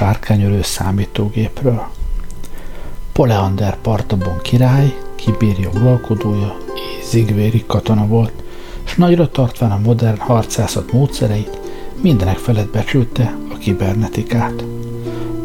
Sárkányölő számítógépről. Poleander Partabon király, Kibéria uralkodója, zigvéri katona volt, s nagyra tartván a modern harcászat módszereit, mindenek felett becsülte a kibernetikát.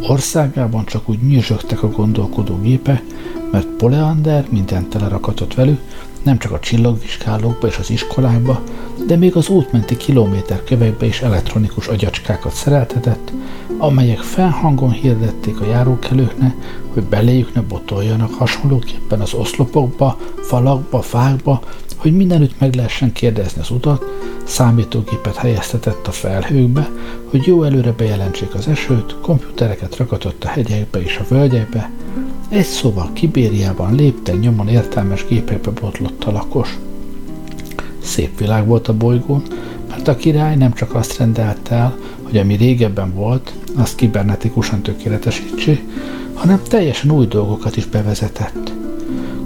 Országában csak úgy nyüzsögtek a gondolkodó gépe, mert Poleander minden telerakatott velük, nem csak a csillagvizsgálókba és az iskolákba, de még az útmenti kilométer kövekbe is elektronikus agyacskákat szereltetett, amelyek felhangon hirdették a járókelőknek, hogy beléjük ne botoljanak hasonlóképpen az oszlopokba, falakba, fákba, hogy mindenütt meg lehessen kérdezni az utat, számítógépet helyeztetett a felhőkbe, hogy jó előre bejelentsék az esőt, komputereket ragatott a hegyekbe és a völgyekbe, egy szóval Kibériában lépten nyomon értelmes gépekbe botlott a lakos. Szép világ volt a bolygón, mert a király nem csak azt rendelt el, hogy ami régebben volt, azt kibernetikusan tökéletesítsi, hanem teljesen új dolgokat is bevezetett.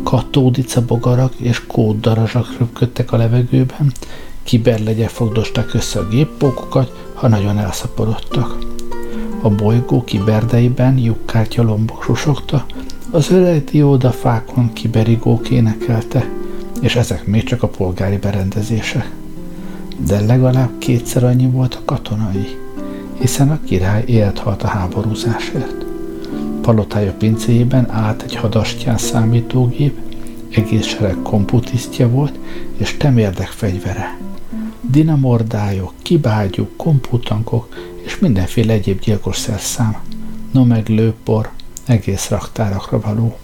Katódica bogarak és kóddarazsak röpködtek a levegőben, kiberlegyek fogdosták össze a géppókokat, ha nagyon elszaporodtak. A bolygó kiberdeiben lyukkártya lombok susogta, az öreg dióda fákon kiberigók énekelte, és ezek még csak a polgári berendezések. De legalább kétszer annyi volt a katonai, hiszen a király élt a háborúzásért. Palotája pincéjében állt egy hadastyán számítógép, egész sereg komputisztja volt, és temérdek fegyvere. Dinamordályok, kibágyúk, komputankok és mindenféle egyéb gyilkos szerszám. No meg lőpor, egész raktárakra való.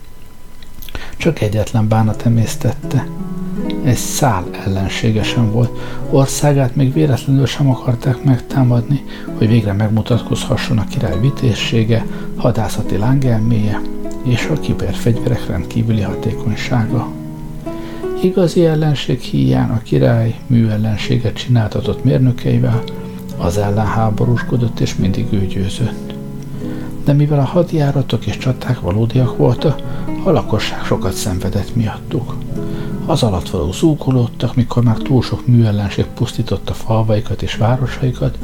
Csak egyetlen bánat emésztette. Egy szál ellenségesen volt. Országát még véletlenül sem akarták megtámadni, hogy végre megmutatkozhasson a király vitézsége, hadászati lángelméje és a kiberfegyverek rendkívüli hatékonysága. Igazi ellenség híján a király műellenséget csináltatott mérnökeivel, az ellen háborúskodott és mindig ő győzött de mivel a hadjáratok és csaták valódiak voltak, a lakosság sokat szenvedett miattuk. Az alatt való zúgolódtak, mikor már túl sok műellenség pusztította falvaikat és városaikat,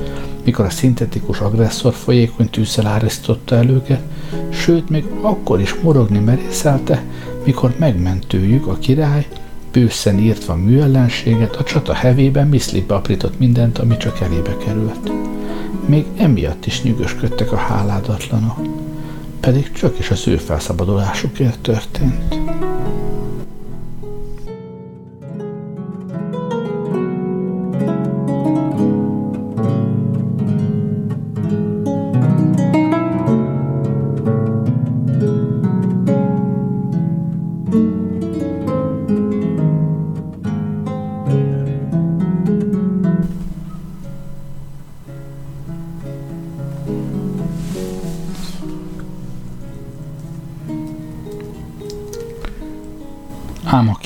mikor a szintetikus agresszor folyékony tűzszel árasztotta el őket, sőt, még akkor is morogni merészelte, mikor megmentőjük a király, bőszen írtva műellenséget, a csata hevében miszlibe aprított mindent, ami csak elébe került még emiatt is nyűgösködtek a háládatlanok, pedig csak is az ő felszabadulásukért történt.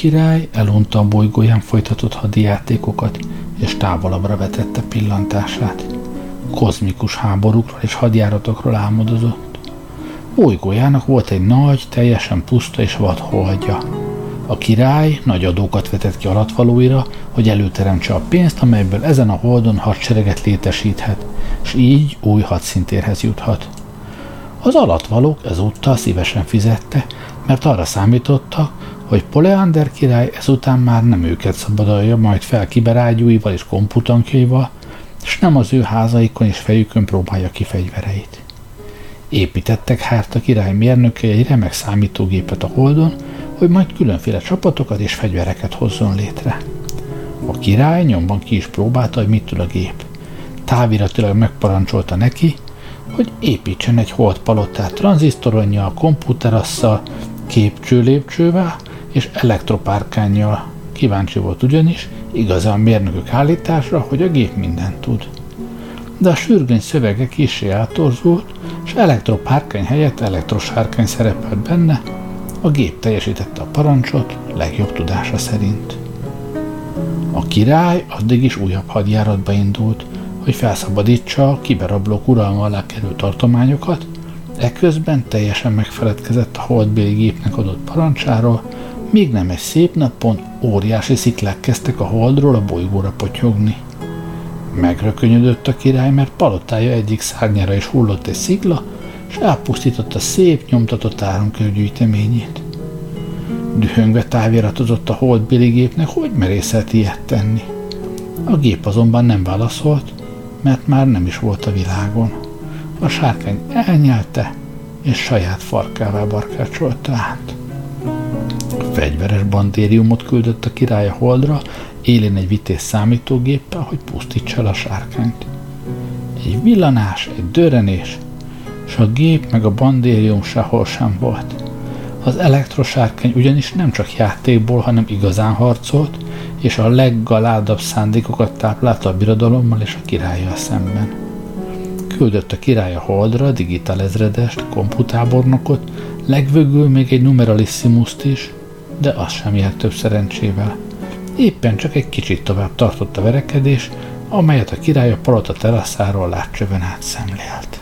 Király elunta a bolygóján folytatott hadijátékokat, és távolabbra vetette pillantását. Kozmikus háborúkról és hadjáratokról álmodozott. Bolygójának volt egy nagy, teljesen puszta és vad holdja. A király nagy adókat vetett ki alatvalóira, hogy előteremtse a pénzt, amelyből ezen a holdon hadsereget létesíthet, és így új hadszintérhez juthat. Az alatvalók ezúttal szívesen fizette, mert arra számítottak, hogy Poleander király ezután már nem őket szabadalja majd fel kiberágyúival és komputankjaival, és nem az ő házaikon és fejükön próbálja ki fegyvereit. Építettek hát a király mérnökei egy remek számítógépet a holdon, hogy majd különféle csapatokat és fegyvereket hozzon létre. A király nyomban ki is próbálta, hogy mit tud a gép. Táviratilag megparancsolta neki, hogy építsen egy holdpalotát tranzisztoronnyal, komputerasszal, képcső lépcsővel, és elektropárkányjal. Kíváncsi volt ugyanis, igazán mérnökök állításra, hogy a gép mindent tud. De a sürgőny szövege kisé eltorzult, és elektropárkány helyett elektrosárkány szerepelt benne, a gép teljesítette a parancsot legjobb tudása szerint. A király addig is újabb hadjáratba indult, hogy felszabadítsa a kiberablók uralma alá került tartományokat, eközben teljesen megfeledkezett a holdbéli gépnek adott parancsáról, még nem egy szép napon óriási sziklák kezdtek a holdról a bolygóra potyogni. Megrökönyödött a király, mert palotája egyik szárnyára is hullott egy szikla, és elpusztította szép, nyomtatott áramkörgyűjteményét. Dühöngve táviratozott a holdbili gépnek, hogy merészelt ilyet tenni. A gép azonban nem válaszolt, mert már nem is volt a világon. A sárkány elnyelte, és saját farkává barkácsolta át. Fegyveres bandériumot küldött a király a holdra, élén egy vitéz számítógéppel, hogy pusztítsa el a sárkányt. Egy villanás, egy dörenés, és a gép meg a bandérium sehol sem volt. Az elektrosárkány ugyanis nem csak játékból, hanem igazán harcolt, és a leggaládabb szándékokat táplálta a birodalommal és a királlyal szemben. Küldött a király a holdra, digitál ezredest, komputábornokot, legvögül még egy numeralissimust is, de az sem járt több szerencsével. Éppen csak egy kicsit tovább tartott a verekedés, amelyet a király a palota teraszáról látcsöven át szemlélt.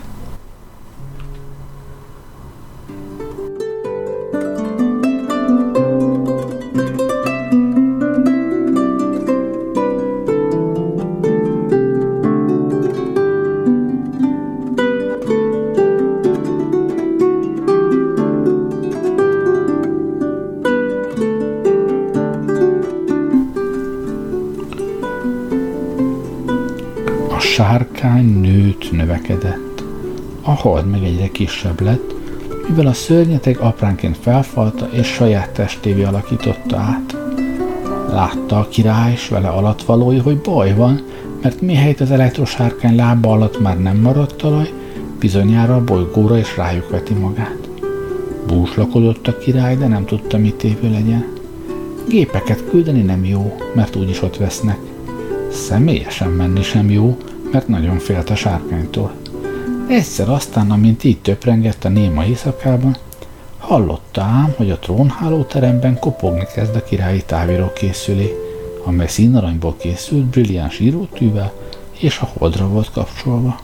Nőtt, növekedett. A hold meg egyre kisebb lett, mivel a szörnyeteg apránként felfalta és saját testévé alakította át. Látta a király és vele alatvalói, hogy baj van, mert mihelyt az elektrosárkány lába alatt már nem maradt talaj, bizonyára a bolygóra is rájuk veti magát. Búslakodott a király, de nem tudta, mit évő legyen. Gépeket küldeni nem jó, mert úgyis ott vesznek. Személyesen menni sem jó, mert nagyon félt a sárkánytól. Egyszer aztán, amint így töprengett a néma éjszakában, hallotta ám, hogy a trónhálóteremben kopogni kezd a királyi távíró készülé, amely színaranyból készült brilliáns írótűvel, és a holdra volt kapcsolva.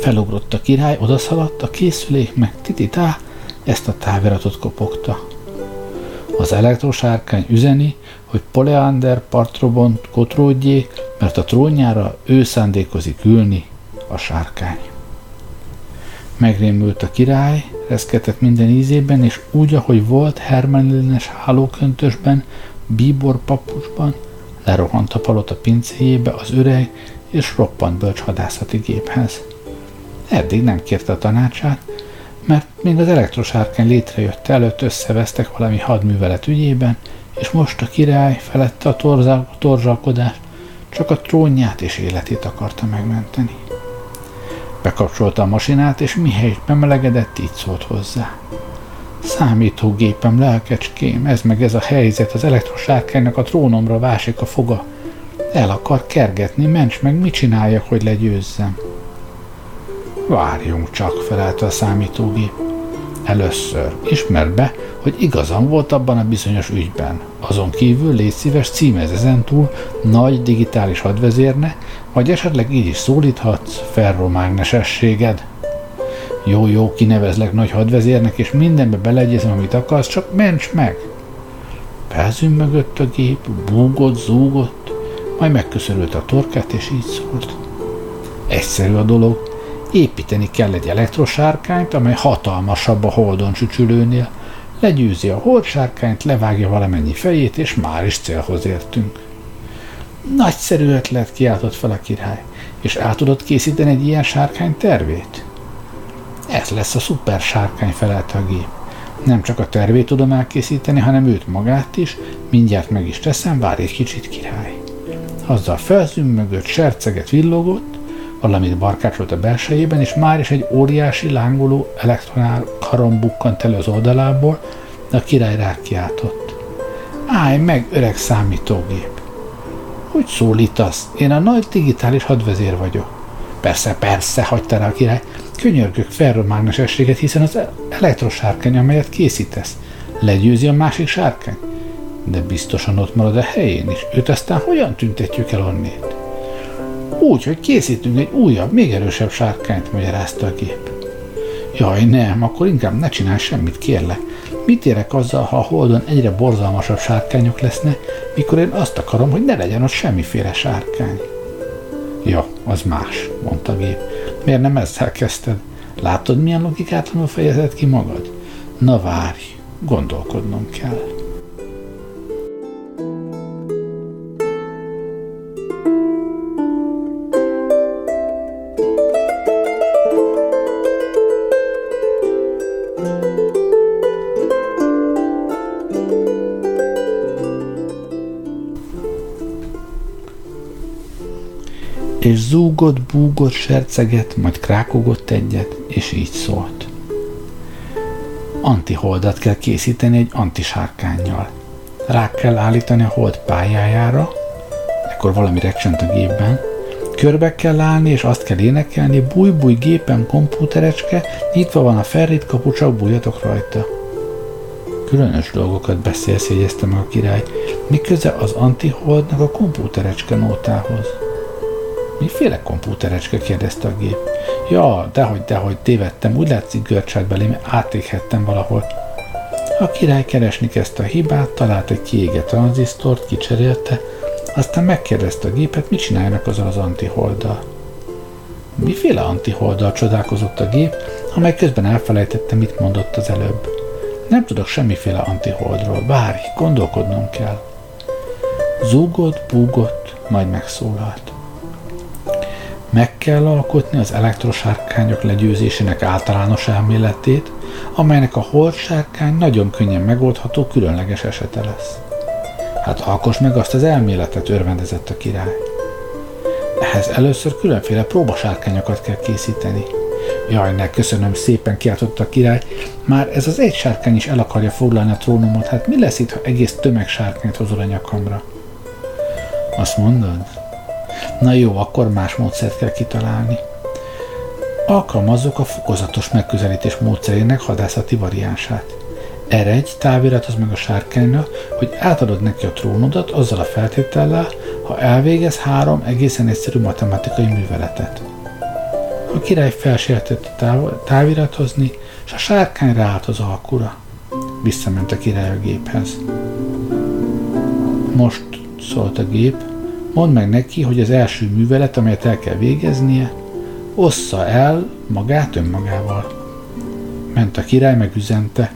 Felugrott a király, odaszaladt, a készülék meg tititá, ezt a táviratot kopogta. Az elektrosárkány üzeni, hogy Poleander partrobont kotródjék, mert a trónjára ő szándékozik ülni, a sárkány. Megrémült a király, reszketett minden ízében, és úgy, ahogy volt, hermelines hálóköntösben, bíbor papucsban, lerohant a palota pincéjébe az öreg és roppant bölcs hadászati géphez. Eddig nem kérte a tanácsát, mert még az elektrosárkány létrejött előtt összevesztek valami hadművelet ügyében, és most a király felette a torzsalkodást, csak a trónját és életét akarta megmenteni. Bekapcsolta a masinát, és mihelyt bemelegedett, így szólt hozzá. Számítógépem, lelkecském, ez meg ez a helyzet, az elektrosárkánynak a trónomra vásik a foga. El akar kergetni, ments meg, mit csináljak, hogy legyőzzem? Várjunk csak, felelte a számítógép. Először ismerd be, hogy igazam volt abban a bizonyos ügyben. Azon kívül légy szíves címez ezentúl nagy digitális hadvezérne, vagy esetleg így is szólíthatsz ferromágnesességed. Jó, jó, kinevezlek nagy hadvezérnek, és mindenbe beleegyezem, amit akarsz, csak ments meg! mögött a gép, búgott, zúgott, majd megköszörült a torkát, és így szólt. Egyszerű a dolog, építeni kell egy elektrosárkányt, amely hatalmasabb a holdon csücsülőnél, legyőzi a holdsárkányt, levágja valamennyi fejét, és már is célhoz értünk. Nagyszerű ötlet, kiáltott fel a király, és el tudod készíteni egy ilyen sárkány tervét? Ez lesz a szuper sárkány, felelte a gép. Nem csak a tervét tudom elkészíteni, hanem őt magát is, mindjárt meg is teszem, várj egy kicsit, király. Azzal felzümmögött, serceget villogott, valamit barkácsolt a belsejében, és már is egy óriási lángoló elektronál karom bukkant elő az oldalából, de a király rákiáltott. Állj meg, öreg számítógép! Hogy szólítasz? Én a nagy digitális hadvezér vagyok. Persze, persze, hagyta rá a király. Könyörgök ferromágnesességet, hiszen az elektrosárkány, amelyet készítesz, legyőzi a másik sárkány. De biztosan ott marad a helyén, és őt aztán hogyan tüntetjük el onnét? Úgy, hogy készítünk egy újabb, még erősebb sárkányt, magyarázta a gép. Jaj, nem, akkor inkább ne csinálj semmit, kérlek. Mit érek azzal, ha a Holdon egyre borzalmasabb sárkányok lesznek, mikor én azt akarom, hogy ne legyen ott semmiféle sárkány? Ja, az más, mondta a gép. Miért nem ezzel kezdted? Látod, milyen logikátlanul fejezed ki magad? Na várj, gondolkodnom kell. És zúgott, búgott, serceget, majd krákogott egyet, és így szólt. Antiholdat kell készíteni egy antisárkányjal. Rá kell állítani a hold pályájára, ekkor valami recsent a gépben, körbe kell állni, és azt kell énekelni, búj, búj, gépem, kompúterecske, nyitva van a ferrit, kapu, csak bújjatok rajta. Különös dolgokat beszélsz, jegyezte meg a király. Mi köze az antiholdnak a kompúterecske nótához? Miféle kompúterecske? kérdezte a gép. Ja, dehogy, dehogy, tévedtem, úgy látszik görcsát belém, átéghettem valahol. A király keresni kezdte a hibát, talált egy kiégett tranzisztort, kicserélte, aztán megkérdezte a gépet, mit csinálnak azzal az antiholddal. Miféle antiholddal csodálkozott a gép, amely közben elfelejtette, mit mondott az előbb. Nem tudok semmiféle antiholdról, várj, gondolkodnom kell. Zúgott, búgott, majd megszólalt. Meg kell alkotni az elektrosárkányok legyőzésének általános elméletét, amelynek a holdsárkány nagyon könnyen megoldható különleges esete lesz. Hát alkos meg azt az elméletet, örvendezett a király. Ehhez először különféle próbasárkányokat kell készíteni. Jaj, ne, köszönöm szépen, kiáltotta a király. Már ez az egy sárkány is el akarja foglalni a trónomat, hát mi lesz itt, ha egész tömeg sárkányt hozol a nyakamra? Azt mondod? Na jó, akkor más módszert kell kitalálni. Alkalmazzuk a fokozatos megközelítés módszerének hadászati variánsát. Eredj, távirat meg a sárkányra, hogy átadod neki a trónodat azzal a feltétellel, ha elvégez három egészen egyszerű matematikai műveletet. A király felsértett táv- táviratozni, és a sárkány ráállt az alkura. Visszament a király a géphez. Most, szólt a gép, Mondd meg neki, hogy az első művelet, amelyet el kell végeznie, ossza el magát önmagával. Ment a király, megüzente.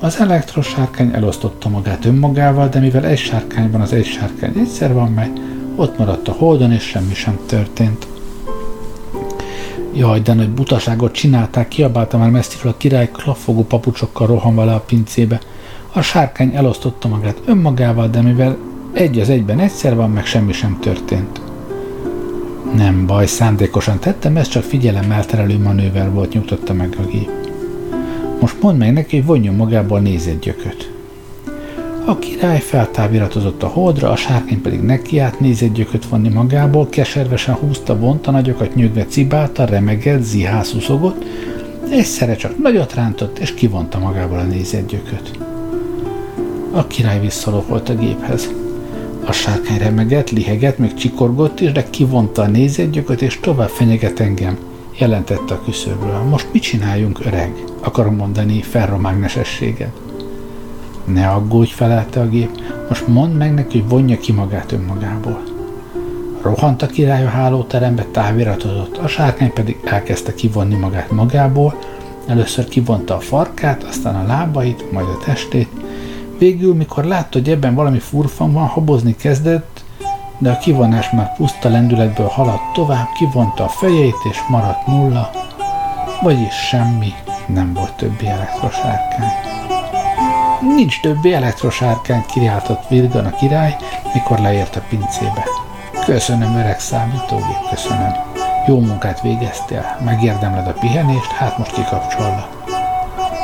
Az elektros sárkány elosztotta magát önmagával, de mivel egy sárkányban az egy sárkány egyszer van meg, ott maradt a holdon, és semmi sem történt. Jaj, de nagy butaságot csinálták, kiabálta már messziről a király klaffogó papucsokkal rohanva le a pincébe. A sárkány elosztotta magát önmagával, de mivel egy az egyben egyszer van, meg semmi sem történt. Nem baj, szándékosan tettem, ez csak figyelemelterelő manőver volt, nyugtatta meg a gép. Most mondd meg neki, hogy vonjon magából nézett A király feltáviratozott a holdra, a sárkány pedig nekiállt nézett vonni magából, keservesen húzta, vonta nagyokat, nyögve cibálta, remegett, zihászúszogott, egyszerre csak nagyot rántott, és kivonta magából a nézett A király visszalofolt a géphez. A sárkány remegett, lihegett, még csikorgott is, de kivonta a nézőgyököt, és tovább fenyeget engem, jelentette a küszöbről. Most mit csináljunk, öreg? Akarom mondani ferromágnesességet. Ne aggódj, felelte a gép, most mondd meg neki, hogy vonja ki magát önmagából. Rohant a király a hálóterembe, táviratozott, a sárkány pedig elkezdte kivonni magát magából, először kivonta a farkát, aztán a lábait, majd a testét, Végül, mikor látta, hogy ebben valami furfan van, habozni kezdett, de a kivonás már puszta lendületből haladt tovább, kivonta a fejét, és maradt nulla, vagyis semmi, nem volt többi elektrosárkány. Nincs többi elektrosárkány, kiáltott Virgan a király, mikor leért a pincébe. Köszönöm, öreg számítógép, köszönöm. Jó munkát végeztél, megérdemled a pihenést, hát most kikapcsollak.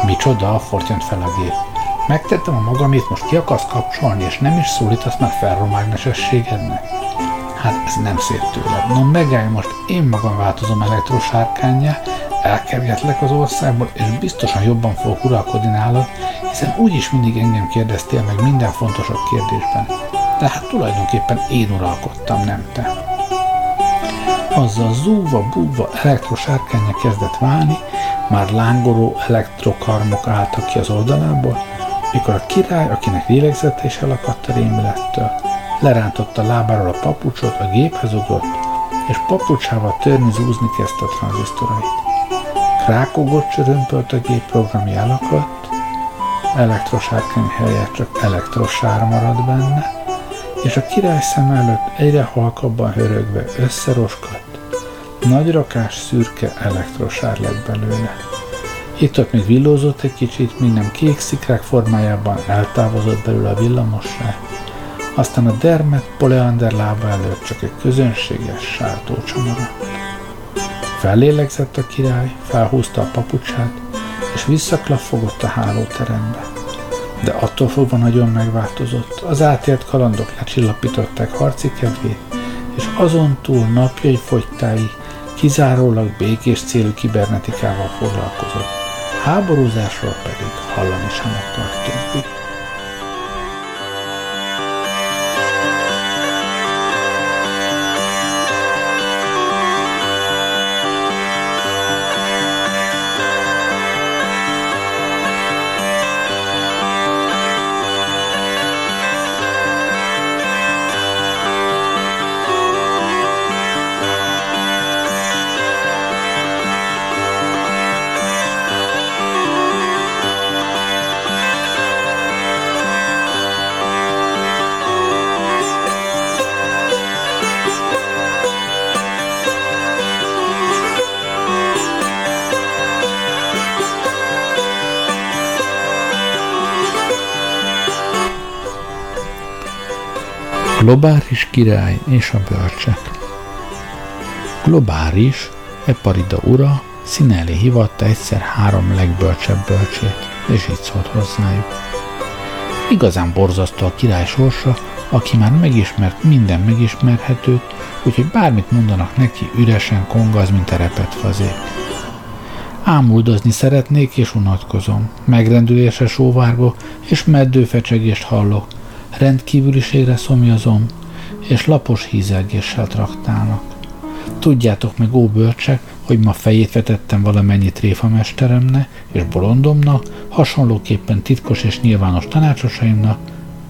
Micsoda, fortyant fel a gép. Megtettem a magamét, most ki akarsz kapcsolni, és nem is szólítasz már ferromágnesességednek? Hát ez nem szép tőled. No megállj most, én magam változom elektrosárkányjá, elkergetlek az országból, és biztosan jobban fogok uralkodni nálad, hiszen úgyis mindig engem kérdeztél meg minden fontosabb kérdésben. De hát tulajdonképpen én uralkodtam, nem te. Azzal zúva, búva elektrosárkánya kezdett válni, már lángoló elektrokarmok álltak ki az oldalából, mikor a király, akinek lélegzete is elakadt a rémülettől, lerántotta lábáról a papucsot, a géphez ugrott, és papucsával törni zúzni kezdte a tranzisztorait. Krákogott csörömpölt a gép programi elakadt, elektrosárkány helyett csak elektrosár maradt benne, és a király szem előtt egyre halkabban hörögve összeroskadt, nagy rakás szürke elektrosár lett belőle. Itt-ott még villózott egy kicsit, nem kék szikrák formájában eltávozott belőle a villamosság, aztán a dermet Poleander lába előtt csak egy közönséges sártócsa maradt. Fellélegzett a király, felhúzta a papucsát, és visszaklaffogott a hálóterembe. De attól fogva nagyon megváltozott. Az átélt kalandok lecsillapították harci kedvét, és azon túl napjai fogytái kizárólag békés célú kibernetikával foglalkozott. Háborúzásról pedig hallani sem akart. Globáris király és a bölcsek. Globáris, Eparida ura, Színelé hivatta egyszer három legbölcsebb bölcsét, és így szólt hozzájuk. Igazán borzasztó a király sorsa, aki már megismert minden megismerhetőt, úgyhogy bármit mondanak neki, üresen kongaz, mint a repet fazék. Ámuldozni szeretnék, és unatkozom. Megrendülésre sóvárgok, és meddőfecsegést hallok, rendkívüliségre szomjazom, és lapos hízelgéssel traktálnak. Tudjátok meg, ó bölcsek, hogy ma fejét vetettem valamennyi tréfamesteremne és bolondomna, hasonlóképpen titkos és nyilvános tanácsosaimnak,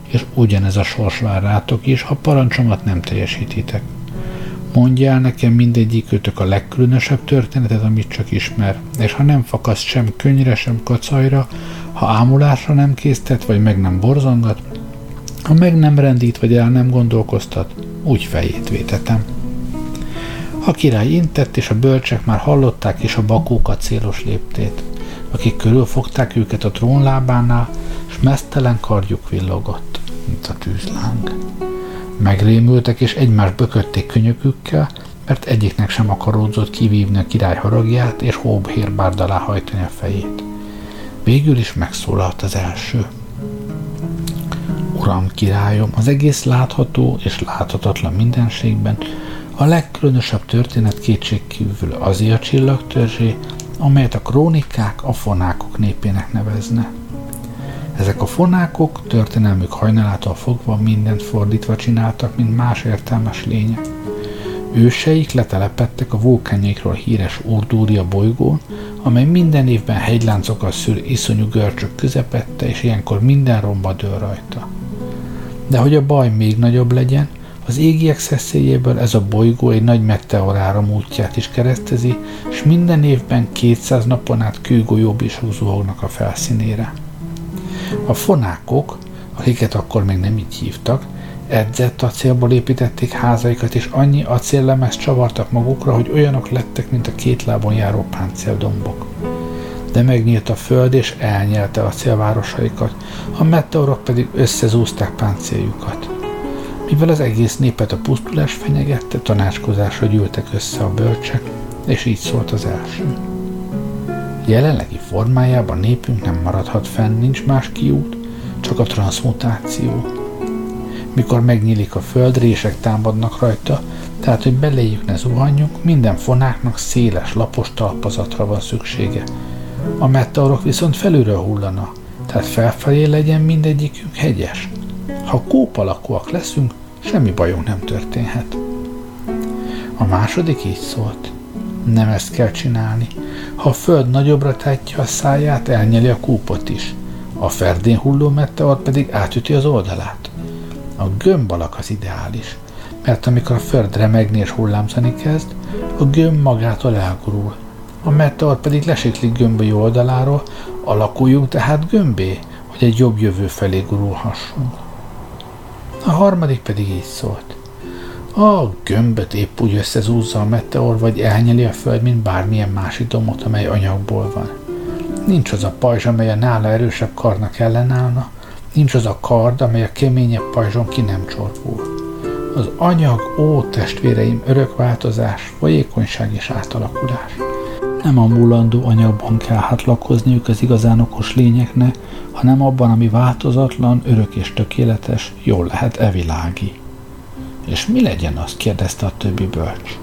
és ugyanez a sors vár rátok is, ha parancsomat nem teljesítitek. Mondja nekem mindegyikőtök a legkülönösebb történetet, amit csak ismer, és ha nem fakaszt sem könnyre, sem kacajra, ha ámulásra nem késztet, vagy meg nem borzongat, ha meg nem rendít, vagy el nem gondolkoztat, úgy fejét vétetem. A király intett, és a bölcsek már hallották is a bakókat célos léptét, akik körülfogták őket a trónlábánál, és mesztelen kardjuk villogott, mint a tűzláng. Megrémültek, és egymást bökötték könyökükkel, mert egyiknek sem akaródzott kivívni a király haragját, és hóbhérbárd alá hajtani a fejét. Végül is megszólalt az első. Uram, királyom, az egész látható és láthatatlan mindenségben a legkülönösebb történet kétségkívül az a csillagtörzsé, amelyet a krónikák a fonákok népének nevezne. Ezek a fonákok történelmük hajnalától fogva mindent fordítva csináltak, mint más értelmes lények. Őseik letelepettek a vulkánjaikról híres Urdúria bolygón, amely minden évben hegyláncokat szűr iszonyú görcsök közepette, és ilyenkor minden romba dől rajta. De hogy a baj még nagyobb legyen, az égiek szeszélyéből ez a bolygó egy nagy meteoráram útját is keresztezi, és minden évben 200 napon át kőgolyóbisok zuhognak a felszínére. A fonákok, akiket akkor még nem így hívtak, edzett acélból építették házaikat, és annyi acéllemez csavartak magukra, hogy olyanok lettek, mint a két lábon járó páncéldombok de megnyílt a föld és elnyelte a célvárosaikat, a meteorok pedig összezúzták páncéljukat. Mivel az egész népet a pusztulás fenyegette, tanácskozásra gyűltek össze a bölcsek, és így szólt az első. Jelenlegi formájában népünk nem maradhat fenn, nincs más kiút, csak a transmutáció. Mikor megnyílik a föld, rések támadnak rajta, tehát hogy beléjük ne zuhanjunk, minden fonáknak széles, lapos talpazatra van szüksége, a meteorok viszont felülről hullana, tehát felfelé legyen mindegyikünk hegyes. Ha kóp alakúak leszünk, semmi bajunk nem történhet. A második így szólt. Nem ezt kell csinálni. Ha a föld nagyobbra tátja a száját, elnyeli a kúpot is. A ferdén hulló meteor pedig átüti az oldalát. A gömb alak az ideális, mert amikor a föld remegni és hullámzani kezd, a gömb magától elgurul. A meteor pedig lesiklik gömböi oldaláról, alakuljunk tehát gömbé, hogy egy jobb jövő felé gurulhassunk. A harmadik pedig így szólt. A gömböt épp úgy összezúzza a meteor, vagy elnyeli a föld, mint bármilyen más idomot, amely anyagból van. Nincs az a pajzs, amely a nála erősebb karnak ellenállna, nincs az a kard, amely a keményebb pajzson ki nem csorbul. Az anyag, ó testvéreim, örök változás, folyékonyság és átalakulás. Nem a múlandó anyagban kell hát lakozniuk az igazán okos lényeknek, hanem abban, ami változatlan, örök és tökéletes, jól lehet evilági. És mi legyen az? kérdezte a többi bölcs.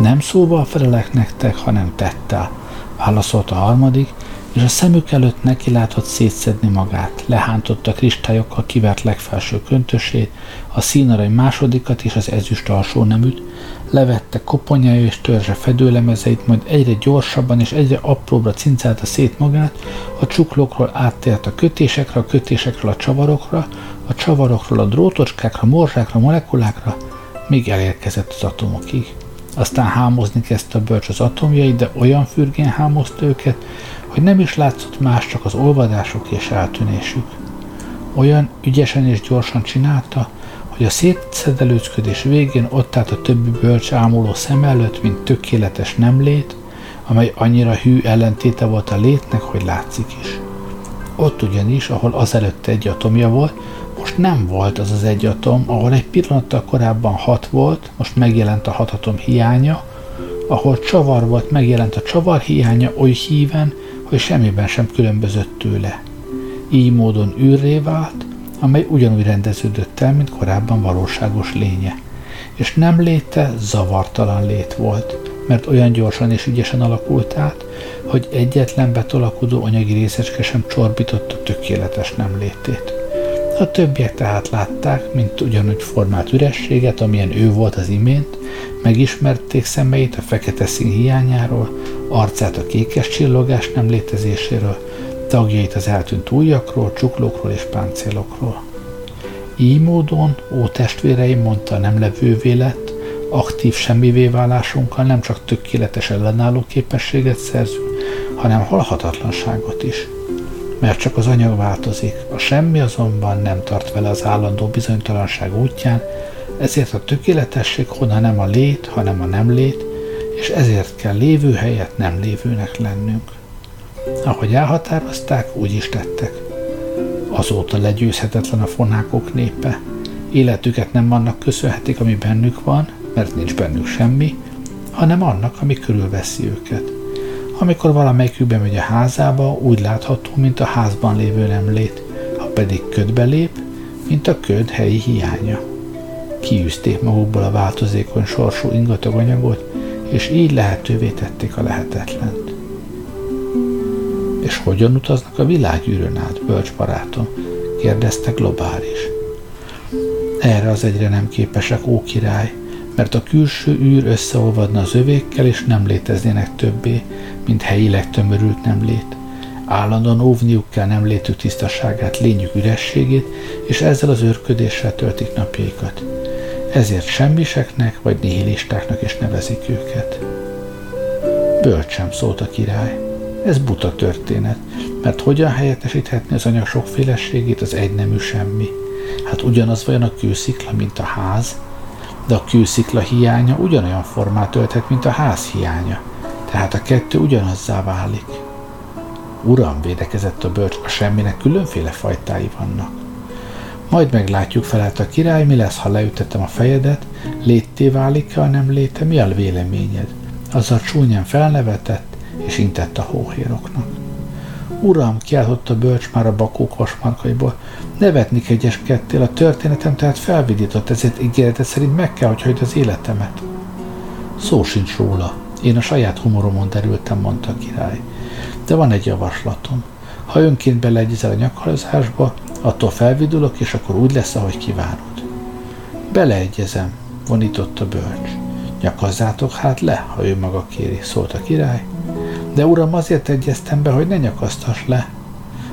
Nem szóval felelek nektek, hanem tettel, válaszolta a harmadik, és a szemük előtt neki látott szétszedni magát. Lehántotta kristályokkal kivert legfelső köntösét, a színarany másodikat és az ezüst alsó neműt, levette koponyája és törzse fedőlemezeit, majd egyre gyorsabban és egyre apróbbra cincálta szét magát, a csuklókról áttért a kötésekre, a kötésekről a csavarokra, a csavarokról a drótocskákra, morzsákra, molekulákra, míg elérkezett az atomokig. Aztán hámozni kezdte a bölcs az atomjait, de olyan fürgén hámozta őket, hogy nem is látszott más, csak az olvadások és eltűnésük. Olyan ügyesen és gyorsan csinálta, hogy a szétszedelőzködés végén ott állt a többi bölcs ámuló szem előtt, mint tökéletes nemlét, amely annyira hű ellentéte volt a létnek, hogy látszik is. Ott ugyanis, ahol azelőtt egy atomja volt, most nem volt az az egy atom, ahol egy pillanattal korábban hat volt, most megjelent a hat atom hiánya, ahol csavar volt, megjelent a csavar hiánya oly híven, hogy semmiben sem különbözött tőle. Így módon űrré vált, amely ugyanúgy rendeződött el, mint korábban valóságos lénye. És nem léte zavartalan lét volt, mert olyan gyorsan és ügyesen alakult át, hogy egyetlen betolakodó anyagi részecske sem csorbította tökéletes nem létét. A többiek tehát látták, mint ugyanúgy formált ürességet, amilyen ő volt az imént, megismerték szemeit a fekete szín hiányáról, arcát a kékes csillogás nem létezéséről, tagjait az eltűnt ujjakról, csuklókról és páncélokról. Így módon, ó testvéreim, mondta nem levővé lett, aktív semmivé válásunkkal nem csak tökéletes ellenálló képességet szerzünk, hanem halhatatlanságot is. Mert csak az anyag változik, a semmi azonban nem tart vele az állandó bizonytalanság útján, ezért a tökéletesség honnan nem a lét, hanem a nem lét, és ezért kell lévő helyet nem lévőnek lennünk. Ahogy elhatározták, úgy is tettek. Azóta legyőzhetetlen a fonákok népe. Életüket nem annak köszönhetik, ami bennük van, mert nincs bennük semmi, hanem annak, ami körülveszi őket. Amikor valamelyikük bemegy a házába, úgy látható, mint a házban lévő nemlét, ha pedig ködbe lép, mint a köd helyi hiánya. Kiűzték magukból a változékony sorsú ingatag anyagot, és így lehetővé tették a lehetetlent. És hogyan utaznak a világűrön át, bölcs barátom? kérdezte globális. Erre az egyre nem képesek, ó király, mert a külső űr összeolvadna az övékkel, és nem léteznének többé, mint helyileg tömörült nem lét. Állandóan óvniuk kell nem létük tisztaságát, lényük ürességét, és ezzel az őrködéssel töltik napjaikat ezért semmiseknek vagy nihilistáknak is nevezik őket. Bölcsem szólt a király. Ez buta történet, mert hogyan helyettesíthetni az anyag sokféleségét az egynemű semmi? Hát ugyanaz vajon a kőszikla, mint a ház? De a kőszikla hiánya ugyanolyan formát ölthet, mint a ház hiánya. Tehát a kettő ugyanazzá válik. Uram, védekezett a bölcs, a semminek különféle fajtái vannak. Majd meglátjuk, felelt a király, mi lesz, ha leütettem a fejedet, létté válik-e nem léte, mi a véleményed? Azzal csúnyán felnevetett, és intett a hóhéroknak. Uram, kiáltott a bölcs már a bakók vasmarkaiból, nevetni kegyeskedtél, a történetem tehát felvidított, ezért ígéretet szerint meg kell, hogy hagyd az életemet. Szó sincs róla. Én a saját humoromon derültem, mondta a király. De van egy javaslatom. Ha önként beleegyezel a nyakhalozásba, Attól felvidulok, és akkor úgy lesz, ahogy kívánod. Beleegyezem, vonított a bölcs. Nyakazzátok hát le, ha ő maga kéri, szólt a király. De uram, azért egyeztem be, hogy ne nyakasztass le.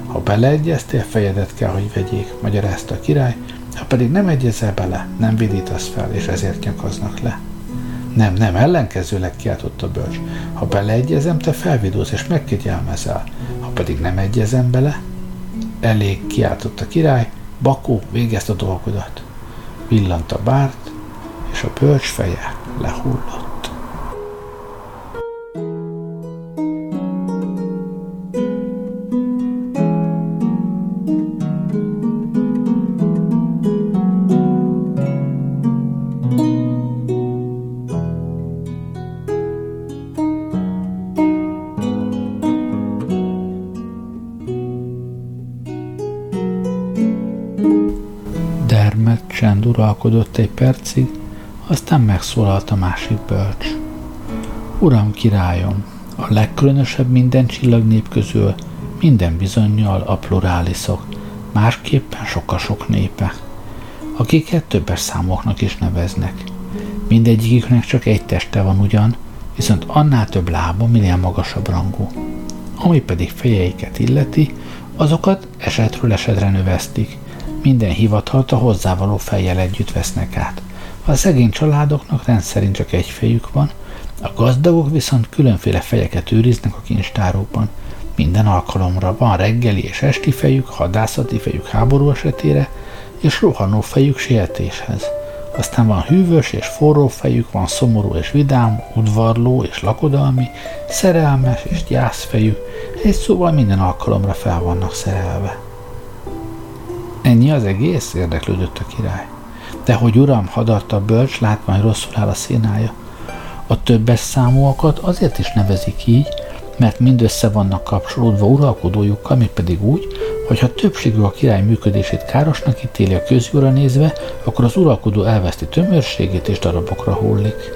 Ha beleegyeztél, fejedet kell, hogy vegyék, magyarázta a király, Ha pedig nem egyezel bele, nem vidítasz fel, és ezért nyakaznak le. Nem, nem, ellenkezőleg kiáltott a bölcs. Ha beleegyezem, te felvidulsz és megkegyelmezel. Ha pedig nem egyezem bele, elég kiáltott a király, Bakó, végezd a dolgodat. Villant a bárt, és a bölcs feje lehullott. Uralkodott egy percig, aztán megszólalt a másik bölcs. Uram, királyom, a legkülönösebb minden csillagnép közül minden bizonyal a pluráliszok, másképpen sok népe, akiket többes számoknak is neveznek. Mindegyiküknek csak egy teste van ugyan, viszont annál több lába, minél magasabb rangú. Ami pedig fejeiket illeti, azokat esetről esetre növesztik, minden hivatalt a hozzávaló fejjel együtt vesznek át. A szegény családoknak rendszerint csak egy fejük van, a gazdagok viszont különféle fejeket őriznek a kincstárokban. Minden alkalomra van reggeli és esti fejük, hadászati fejük háború esetére, és rohanó fejük sietéshez. Aztán van hűvös és forró fejük, van szomorú és vidám, udvarló és lakodalmi, szerelmes és gyászfejük, egy szóval minden alkalomra fel vannak szerelve. Ennyi az egész? érdeklődött a király. De hogy uram, hadarta a bölcs, látvány rosszul áll a színája. A többes számúakat azért is nevezik így, mert mindössze vannak kapcsolódva uralkodójukkal, mi pedig úgy, hogy ha többségű a király működését károsnak ítéli a közjóra nézve, akkor az uralkodó elveszti tömörségét és darabokra hullik.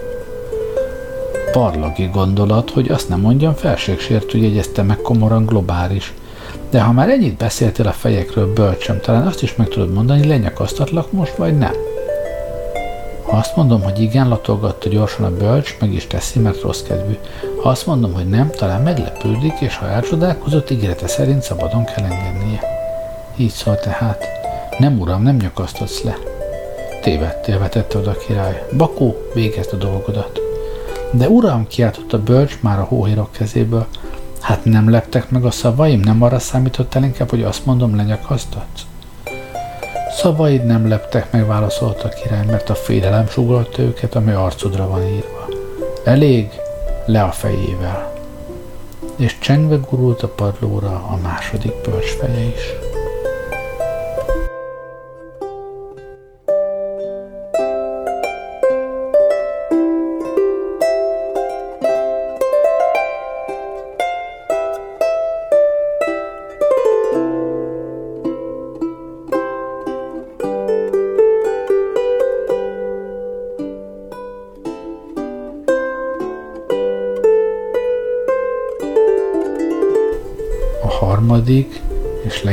Parlagi gondolat, hogy azt nem mondjam, felségsértő jegyezte meg komoran globális. De ha már ennyit beszéltél a fejekről bölcsöm, talán azt is meg tudod mondani, lenyakasztatlak most, vagy nem? Ha azt mondom, hogy igen, latolgatta gyorsan a bölcs, meg is teszi, mert rossz kedvű. Ha azt mondom, hogy nem, talán meglepődik, és ha elcsodálkozott, ígérete szerint szabadon kell engednie. Így szól tehát. Nem, uram, nem nyakasztatsz le. Tévedtél, vetette oda a király. Bakó, végezd a dolgodat. De uram, kiáltott a bölcs már a hóhérok kezéből, Hát nem leptek meg a szavaim? Nem arra számítottál inkább, hogy azt mondom, lenyakasztatsz? Szavaid nem leptek meg, válaszolta a király, mert a félelem sugalta őket, ami arcodra van írva. Elég, le a fejével. És csengve gurult a padlóra a második bölcs feje is.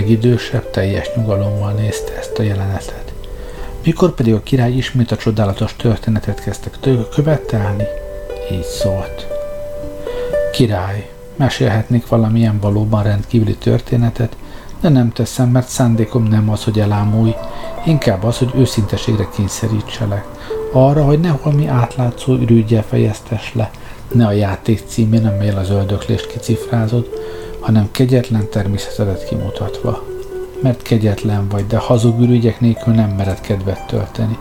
És legidősebb teljes nyugalommal nézte ezt a jelenetet. Mikor pedig a király ismét a csodálatos történetet kezdtek követelni, így szólt. Király, mesélhetnék valamilyen valóban rendkívüli történetet, de nem teszem, mert szándékom nem az, hogy elámulj, inkább az, hogy őszinteségre kényszerítselek. Arra, hogy ne valami átlátszó ürügyel fejeztes le, ne a játék címén, amelyel az öldöklést kicifrázod, hanem kegyetlen természetedet kimutatva. Mert kegyetlen vagy, de hazug ürügyek nélkül nem mered kedvet tölteni.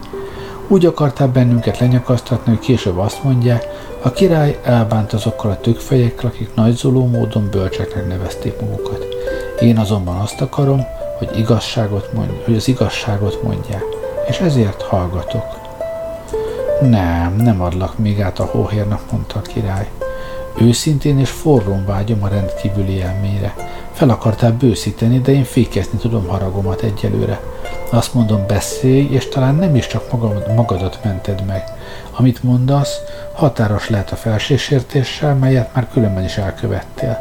Úgy akartál bennünket lenyakasztatni, hogy később azt mondják, a király elbánt azokkal a tökfejekkel, akik nagyzoló módon bölcseknek nevezték magukat. Én azonban azt akarom, hogy, igazságot mondj, hogy az igazságot mondják, és ezért hallgatok. Nem, nem adlak még át a hóhérnak, mondta a király. Őszintén és forrón vágyom a rendkívüli élményre. Fel akartál bőszíteni, de én fékezni tudom haragomat egyelőre. Azt mondom, beszélj, és talán nem is csak magad, magadat mented meg. Amit mondasz, határos lehet a felségsértéssel, melyet már különben is elkövettél.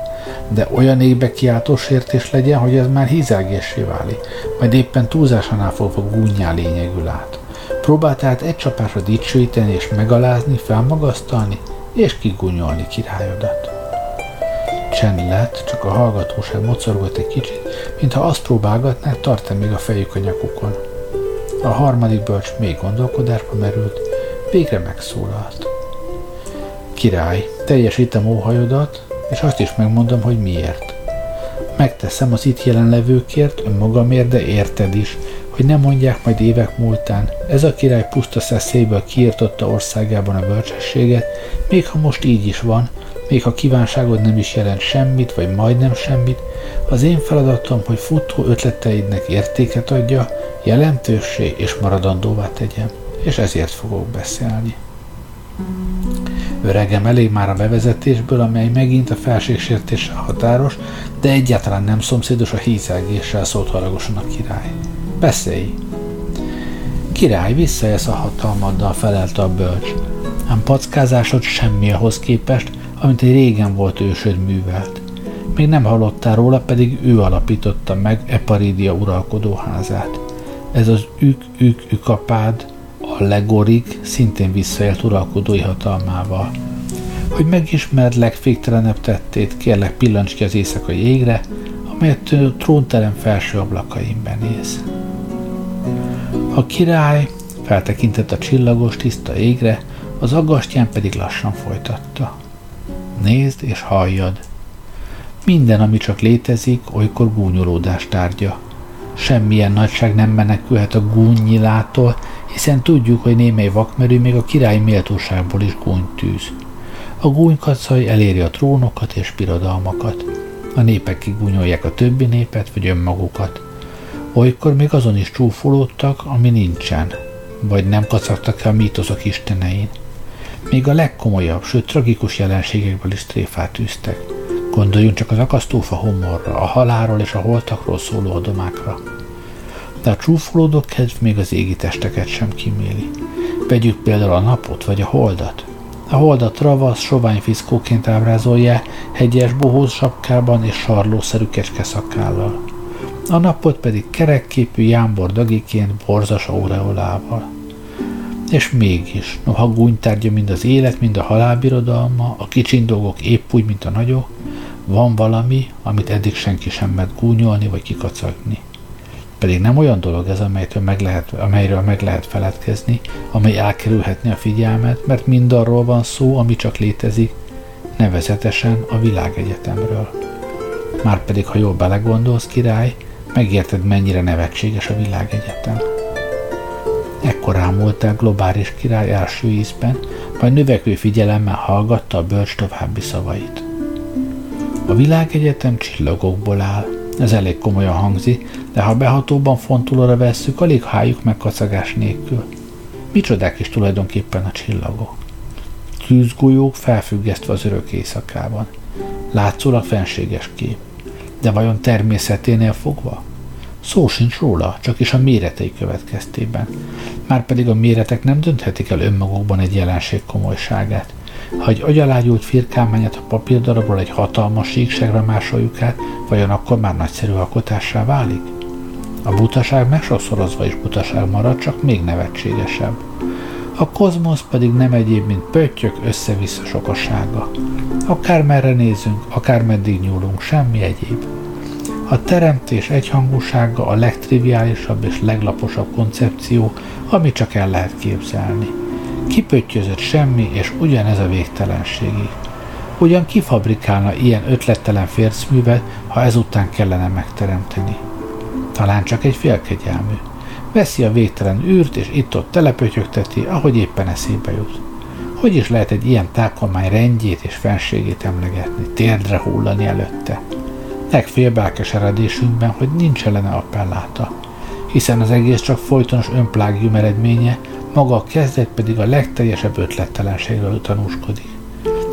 De olyan égbe kiáltó sértés legyen, hogy ez már hízelgésé válik, majd éppen túlzásánál fogva gúnyá lényegül át. Próbál egy csapásra dicsőíteni és megalázni, felmagasztalni, és kigunyolni királyodat. Csend lett, csak a hallgatóság mocorgott egy kicsit, mintha azt próbálgatnák, tart még a fejük a nyakukon. A harmadik bölcs még gondolkodásba merült, végre megszólalt. Király, teljesítem óhajodat, és azt is megmondom, hogy miért. Megteszem az itt jelenlevőkért, önmagamért, de érted is, hogy nem mondják majd évek múltán, ez a király puszta szeszélyből kiirtotta országában a bölcsességet, még ha most így is van, még ha kívánságod nem is jelent semmit, vagy majdnem semmit, az én feladatom, hogy futó ötleteidnek értéket adja, jelentőssé és maradandóvá tegyem, és ezért fogok beszélni. Öregem elég már a bevezetésből, amely megint a felségsértéssel határos, de egyáltalán nem szomszédos a hízelgéssel szólt haragosan a király. Beszélj! Király, visszajelsz a hatalmaddal, felelte a bölcs. Ám packázásod semmi ahhoz képest, amit egy régen volt ősöd művelt. Még nem hallottál róla, pedig ő alapította meg Eparídia uralkodóházát. Ez az ük-ük ükapád, a legorig szintén visszaélt uralkodói hatalmával. Hogy megismerd legfégtelenebb tettét, kérlek pillancs ki az éjszakai égre, amelyet trónterem felső ablakain benéz. A király feltekintett a csillagos tiszta égre, az aggastyán pedig lassan folytatta. Nézd és halljad. Minden, ami csak létezik, olykor gúnyolódás tárgya. Semmilyen nagyság nem menekülhet a gúnynyilától, hiszen tudjuk, hogy némely vakmerő még a király méltóságból is gúnytűz. A gúnykacaj eléri a trónokat és birodalmakat. A népek kigúnyolják a többi népet vagy önmagukat. Olykor még azon is csúfolódtak, ami nincsen, vagy nem kacagtak el a mítoszok istenein. Még a legkomolyabb, sőt tragikus jelenségekből is tréfát űztek. Gondoljunk csak az akasztófa homorra, a halálról és a holtakról szóló adomákra. De a csúfolódó kedv még az égi testeket sem kiméli. Vegyük például a napot vagy a holdat. A holdat ravasz, sovány fiszkóként ábrázolja, hegyes bohóz sapkában és sarlószerű kecske szakállal. A napot pedig kerekképű jámbor dagiként borzas aureolával. És mégis, noha gúnytárgya mind az élet, mind a halálbirodalma, a kicsin dolgok épp úgy, mint a nagyok, van valami, amit eddig senki sem mert gúnyolni vagy kikacagni. Pedig nem olyan dolog ez, amelytől meg lehet, amelyről meg lehet feledkezni, amely elkerülhetni a figyelmet, mert mind arról van szó, ami csak létezik, nevezetesen a világegyetemről. Márpedig, ha jól belegondolsz, király, megérted, mennyire nevetséges a világegyetem. Ekkor ámult el globális király első ízben, majd növekvő figyelemmel hallgatta a bölcs további szavait. A világegyetem csillagokból áll. Ez elég komolyan hangzik, de ha behatóban fontolóra vesszük, alig hájuk meg kacagás nélkül. Micsodák is tulajdonképpen a csillagok. Tűzgolyók felfüggesztve az örök éjszakában. Látszólag fenséges kép. De vajon természeténél fogva? Szó sincs róla, csak is a méretei következtében. Márpedig a méretek nem dönthetik el önmagukban egy jelenség komolyságát. Ha egy agyalágyult firkálmányát a papírdarabról egy hatalmas síkságra másoljuk át, vajon akkor már nagyszerű alkotássá válik? A butaság megsokszorozva is butaság marad, csak még nevetségesebb. A kozmosz pedig nem egyéb, mint pöttyök össze-vissza sokasága. Akár merre nézünk, akár meddig nyúlunk, semmi egyéb. A teremtés egyhangúsága a legtriviálisabb és leglaposabb koncepció, amit csak el lehet képzelni. Kipöttyözött semmi, és ugyanez a végtelenségi. Ugyan kifabrikálna ilyen ötlettelen fércművet, ha ezután kellene megteremteni. Talán csak egy félkegyelmű. Veszi a végtelen űrt, és itt-ott telepötyögteti, ahogy éppen eszébe jut. Hogy is lehet egy ilyen tákolmány rendjét és fenségét emlegetni, térdre hullani előtte? Legfélbe elkeseredésünkben, hogy nincs ellene appelláta, hiszen az egész csak folytonos önplágium eredménye, maga a kezdet pedig a legteljesebb ötlettelenségről tanúskodik.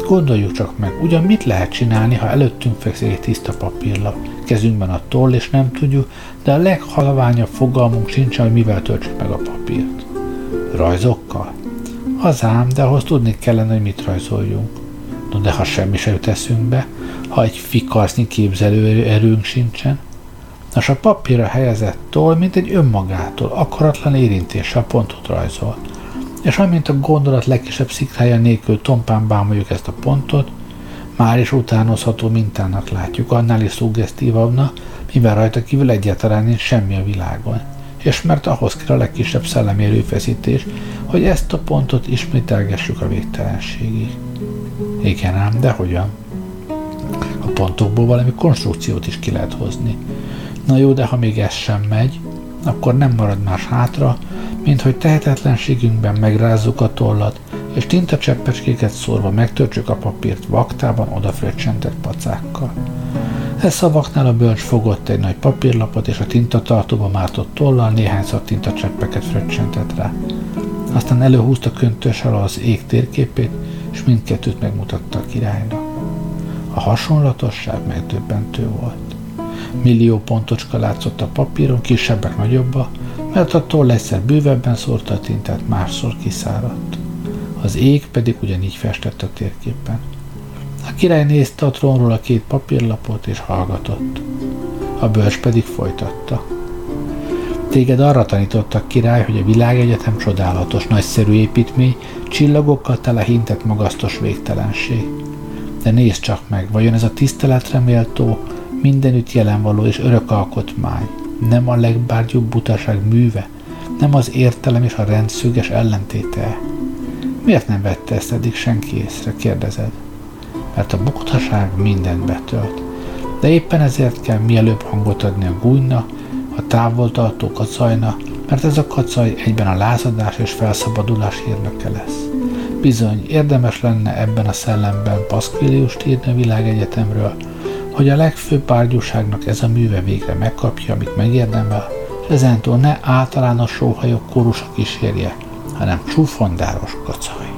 Gondoljuk csak meg, ugyan mit lehet csinálni, ha előttünk fekszik egy tiszta papírlap, kezünkben a toll, és nem tudjuk, de a leghalványabb fogalmunk sincs, hogy mivel töltsük meg a papírt. Rajzokkal? Az ám, de ahhoz tudni kellene, hogy mit rajzoljunk. No, de ha semmi sem jut be, ha egy fikarsznyi képzelő erőnk sincsen, Nos, a papírra helyezett toll, mint egy önmagától, akaratlan érintéssel pontot rajzol. És amint a gondolat legkisebb szikrája nélkül tompán bámoljuk ezt a pontot, már is utánozható mintának látjuk, annál is szuggesztívabbnak, mivel rajta kívül egyáltalán nincs semmi a világon. és mert ahhoz kell a legkisebb szellemi erőfeszítés, hogy ezt a pontot ismételgessük a végtelenségig. Igen ám, de hogyan? A pontokból valami konstrukciót is ki lehet hozni. Na jó, de ha még ez sem megy, akkor nem marad más hátra, mint hogy tehetetlenségünkben megrázzuk a tollat, és tintacseppeskéket szórva megtöltsük a papírt vaktában odafröccsentett pacákkal. E szavaknál a bölcs fogott egy nagy papírlapot, és a tintatartóba mártott tollal néhányszor tintacseppeket fröccsentett rá. Aztán előhúzta köntössel az ég térképét, és mindkettőt megmutatta a királynak. A hasonlatosság megdöbbentő volt. Millió pontocska látszott a papíron, kisebbek nagyobba, mert a toll egyszer bővebben szórta a tintát, másszor kiszáradt. Az ég pedig ugyanígy festett a térképen. A király nézte a trónról a két papírlapot és hallgatott. A bölcs pedig folytatta. Téged arra tanítottak király, hogy a világegyetem csodálatos, nagyszerű építmény, csillagokkal tele hintett magasztos végtelenség. De nézd csak meg, vajon ez a tiszteletre méltó, mindenütt jelenvaló és örök alkotmány, nem a legbárgyúbb butaság műve, nem az értelem és a rend szüges ellentéte. Miért nem vette ezt eddig senki észre, kérdezed? Mert a buktaság mindent betölt. De éppen ezért kell mielőbb hangot adni a gúnyna, a távoltartó kacajna, mert ez a kacaj egyben a lázadás és felszabadulás hírnöke lesz. Bizony, érdemes lenne ebben a szellemben Paszkviliust írni a világegyetemről, hogy a legfőbb bárgyúságnak ez a műve végre megkapja, amit megérdemel, ezentúl ne általános sóhajok kórusa kísérje, hanem csúfondáros kacaj.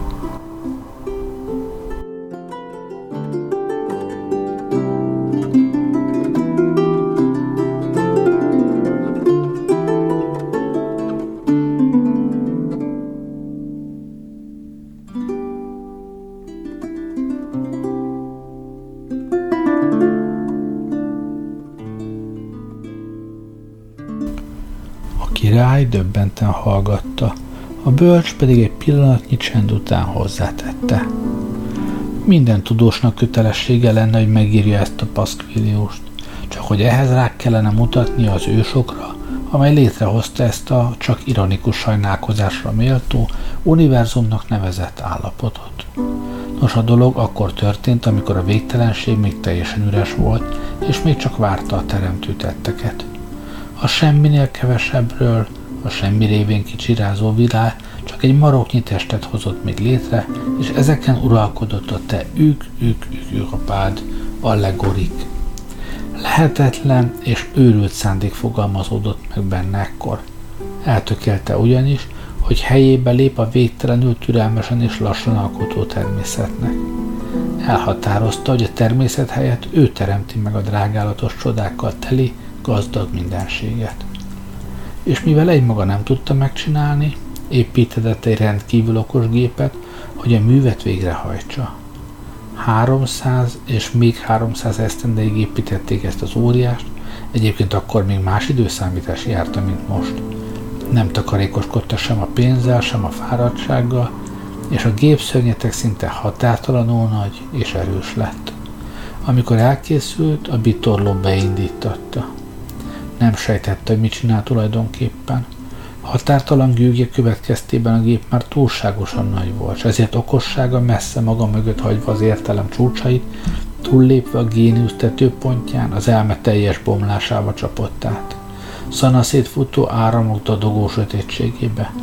király döbbenten hallgatta, a bölcs pedig egy pillanatnyi csend után hozzátette. Minden tudósnak kötelessége lenne, hogy megírja ezt a paszkvilióst, csak hogy ehhez rá kellene mutatnia az ősokra, amely létrehozta ezt a csak ironikus sajnálkozásra méltó, univerzumnak nevezett állapotot. Nos, a dolog akkor történt, amikor a végtelenség még teljesen üres volt, és még csak várta a teremtő tetteket. A semminél kevesebbről, a semmi révén kicsirázó világ csak egy maroknyi testet hozott még létre, és ezeken uralkodott a te ük, ük, ük, apád, allegorik. Lehetetlen és őrült szándék fogalmazódott meg benne ekkor. Eltökélte ugyanis, hogy helyébe lép a végtelenül türelmesen és lassan alkotó természetnek. Elhatározta, hogy a természet helyett ő teremti meg a drágálatos csodákkal teli, gazdag mindenséget. És mivel egymaga nem tudta megcsinálni, épített egy rendkívül okos gépet, hogy a művet végrehajtsa. 300 és még 300 esztendeig építették ezt az óriást, egyébként akkor még más időszámítás járta, mint most. Nem takarékoskodta sem a pénzzel, sem a fáradtsággal, és a gépszörnyetek szinte határtalanul nagy és erős lett. Amikor elkészült, a bitorló beindította. Nem sejtette, hogy mit csinál tulajdonképpen. Határtalan gőgje következtében a gép már túlságosan nagy volt, és ezért okossága messze maga mögött hagyva az értelem csúcsait, túllépve a géniusz tetőpontján az elme teljes bomlásába csapott át. Szana szétfutó áramok dadogó sötétségébe,